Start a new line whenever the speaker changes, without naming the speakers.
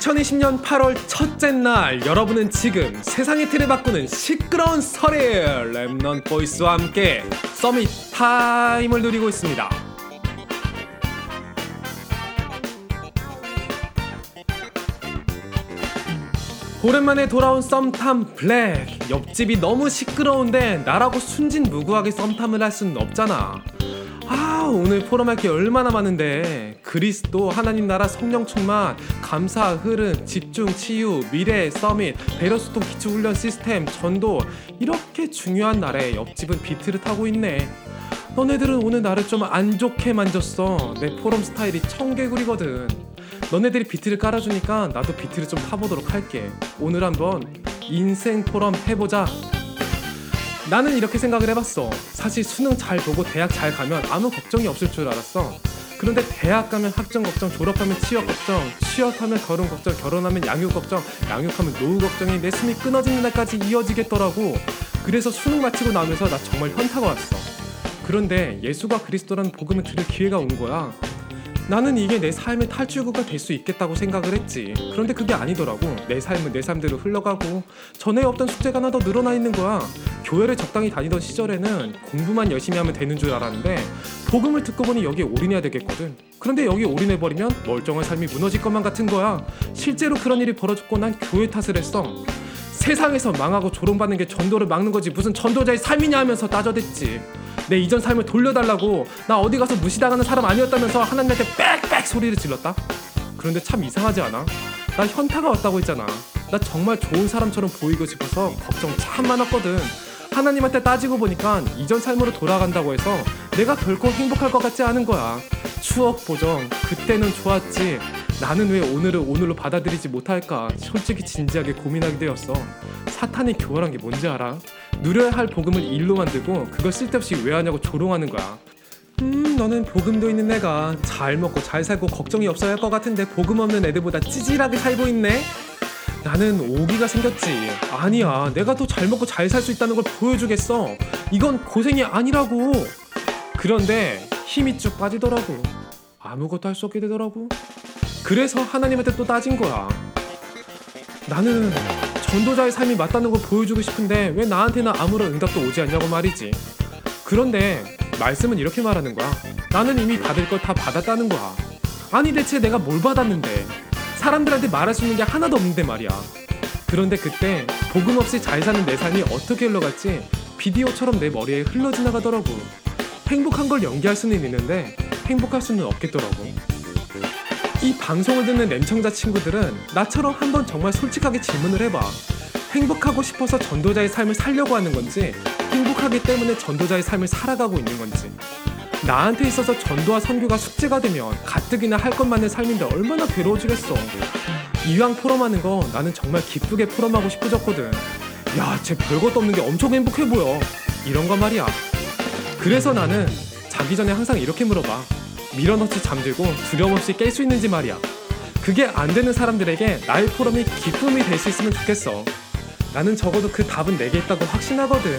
2020년 8월 첫째 날 여러분은 지금 세상의 틀을 바꾸는 시끄러운 설의 랩넌 보이스와 함께 서밋 타임을 누리고 있습니다. 오랜만에 돌아온 썸탐 블랙 옆집이 너무 시끄러운데 나라고 순진무구하게 썸탐을 할 수는 없잖아 아 오늘 포럼할 게 얼마나 많은데. 그리스도 하나님 나라 성령 충만 감사 흐름 집중 치유 미래 서밋 배려소통 기초훈련 시스템 전도. 이렇게 중요한 날에 옆집은 비트를 타고 있네. 너네들은 오늘 나를 좀 안 좋게 만졌어. 내 포럼 스타일이 청개구리거든. 너네들이 비트를 깔아주니까 나도 비트를 좀 타보도록 할게. 오늘 한번 인생 포럼 해보자 나는 이렇게 생각을 해봤어. 사실 수능 잘 보고 대학 잘 가면 아무 걱정이 없을 줄 알았어. 그런데 대학 가면 학점 걱정, 졸업하면 취업 걱정, 취업하면 결혼 걱정, 결혼하면 양육 걱정, 양육하면 노후 걱정이 내 숨이 끊어지는 날까지 이어지겠더라고. 그래서 수능 마치고 나면서 나 정말 현타가 왔어. 그런데 예수가 그리스도라는 복음을 들을 기회가 온 거야. 나는 이게 내 삶의 탈출구가 될 수 있겠다고 생각을 했지. 그런데 그게 아니더라고. 내 삶은 내 삶대로 흘러가고 전에 없던 숙제가 하나 더 늘어나 있는 거야. 교회를 적당히 다니던 시절에는 공부만 열심히 하면 되는 줄 알았는데 복음을 듣고 보니 여기에 올인해야 되겠거든. 그런데 여기에 올인해버리면 멀쩡한 삶이 무너질 것만 같은 거야. 실제로 그런 일이 벌어졌고 난 교회 탓을 했어. 세상에서 망하고 조롱받는 게 전도를 막는 거지 무슨 전도자의 삶이냐 하면서 따져댔지. 내 이전 삶을 돌려달라고 나 어디 가서 무시당하는 사람 아니었다면서 하나님한테 빽빽 소리를 질렀다. 그런데 참 이상하지 않아? 나 현타가 왔다고 했잖아. 나 정말 좋은 사람처럼 보이고 싶어서 걱정 참 많았거든. 하나님한테 따지고 보니까 이전 삶으로 돌아간다고 해서 내가 결코 행복할 것 같지 않은 거야. 추억 보정, 그때는 좋았지. 나는 왜 오늘을 오늘로 받아들이지 못할까? 솔직히 진지하게 고민하게 되었어. 사탄이 교활한 게 뭔지 알아? 누려야 할 복음을 일로 만들고 그걸 쓸데없이 왜 하냐고 조롱하는 거야. 음, 너는 복음도 있는 애가 잘 먹고 잘 살고 걱정이 없어야 할 것 같은데 복음 없는 애들보다 찌질하게 살고 있네. 나는 오기가 생겼지. 아니야, 내가 더 잘 먹고 잘 살 수 있다는 걸 보여주겠어. 이건 고생이 아니라고. 그런데 힘이 쭉 빠지더라고. 아무것도 할 수 없게 되더라고. 그래서 하나님한테 또 따진 거야. 나는 전도자의 삶이 맞다는 걸 보여주고 싶은데 왜 나한테는 아무런 응답도 오지 않냐고 말이지. 그런데 말씀은 이렇게 말하는 거야. 나는 이미 받을 걸 다 받았다는 거야. 아니 대체 내가 뭘 받았는데? 사람들한테 말할 수 있는 게 하나도 없는데 말이야. 그런데 그때 복음 없이 잘 사는 내 삶이 어떻게 흘러갈지 비디오처럼 내 머리에 흘러 지나가더라고. 행복한 걸 연기할 수는 있는데 행복할 수는 없겠더라고. 이 방송을 듣는 램청자 친구들은 나처럼 한번 정말 솔직하게 질문을 해봐. 행복하고 싶어서 전도자의 삶을 살려고 하는 건지 행복하기 때문에 전도자의 삶을 살아가고 있는 건지 나한테 있어서 전도와 선교가 숙제가 되면 가뜩이나 할 것만의 삶인데 얼마나 괴로워지겠어. 이왕 포럼하는 거 나는 정말 기쁘게 포럼하고 싶어졌거든. 야 쟤 별것도 없는 게 엄청 행복해 보여. 이런 거 말이야. 그래서 나는 자기 전에 항상 이렇게 물어봐. 밀어넣지 잠들고 두려움 없이 깰 수 있는지 말이야. 그게 안 되는 사람들에게 나의 포럼이 기쁨이 될 수 있으면 좋겠어. 나는 적어도 그 답은 내게 있다고 확신하거든